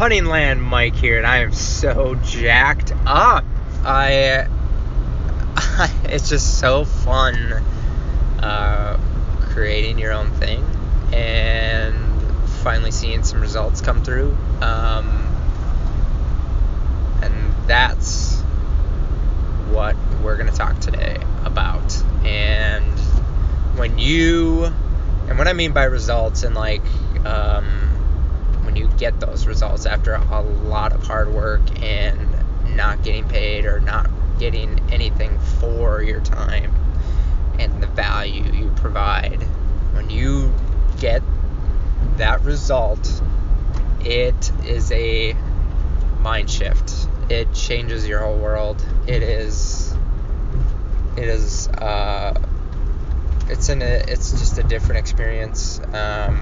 Hunting Land Mike here, and I am so jacked up. I, I it's just so fun uh, creating your own thing and finally seeing some results come through. Um, and that's what we're going to talk today about. And when you, and what I mean by results, and like, um, you get those results after a lot of hard work and not getting paid or not getting anything for your time and the value you provide, when you get that result, it is a mind shift. It changes your whole world. It is. It is. Uh, it's a. It's just a different experience. Um,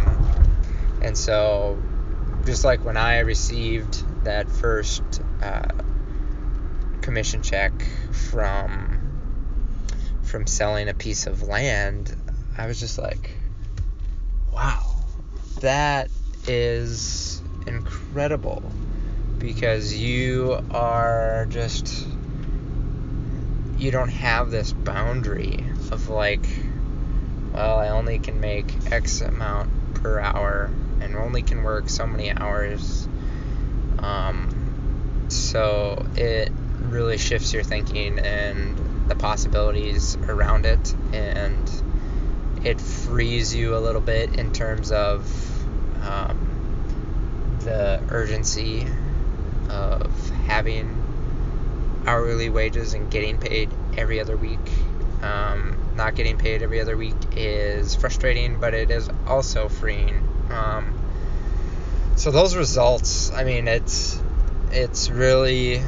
and so, just like when I received that first uh, commission check from from selling a piece of land, I was just like, wow, that is incredible. Because you are just you don't have this boundary of like well i only can make x amount per hour only can work so many hours um, so it really shifts your thinking and the possibilities around it and it frees you a little bit in terms of um, the urgency of having hourly wages and getting paid every other week. Um, not getting paid every other week is frustrating, but it is also freeing. Um, so those results, I mean, it's it's really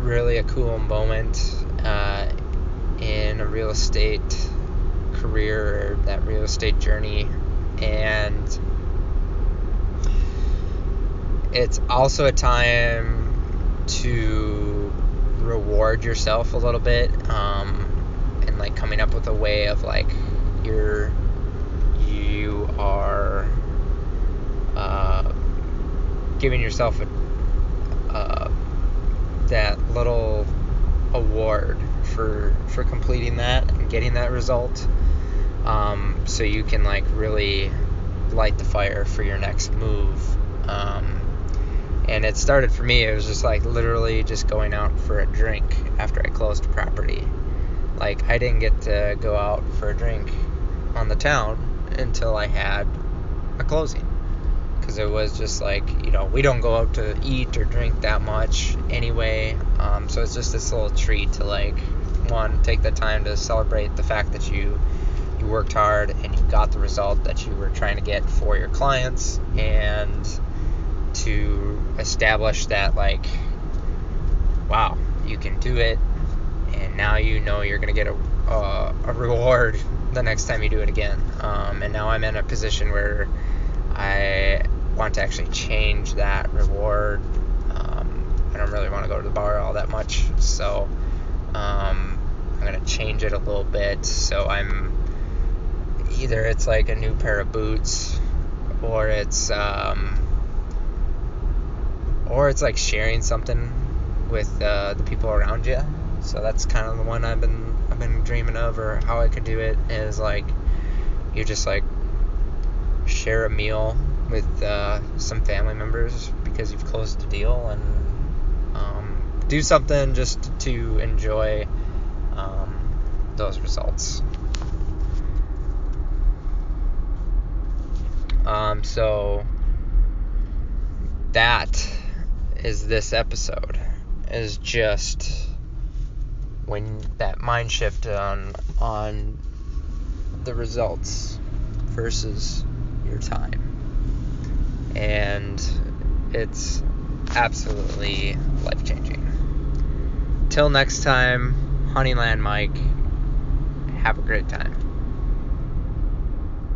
really a cool moment uh, in a real estate career, that real estate journey, and it's also a time to reward yourself a little bit um, and like coming up with a way of like you're you are uh, giving yourself a, uh, that little award for for completing that and getting that result. Um, so you can like really light the fire for your next move. Um, and it started for me it was just like literally just going out for a drink after i closed property. Like i didn't get to go out for a drink on the town until i had a closing because it was just like you know we don't go out to eat or drink that much anyway. Um, so it's just this little treat to like one take the time to celebrate the fact that you you worked hard and you got the result that you were trying to get for your clients and to establish that like wow you can do it and now you know you're going to get a, uh, a reward the next time you do it again. Um, and now i'm in a position where i want to actually change that reward um, i don't really want to go to the bar all that much so um, i'm to change it a little bit so i'm either it's like a new pair of boots or it's um, or it's like sharing something with uh, the people around you. So that's kind of the one I've been I've been dreaming of, or how I could do it is like you just like share a meal with uh, some family members because you've closed the deal and um, do something just to enjoy um, those results. Um, so that is this episode is just when that mind shift on on the results versus your time and it's absolutely life changing till next time Hunting Land Mike have a great time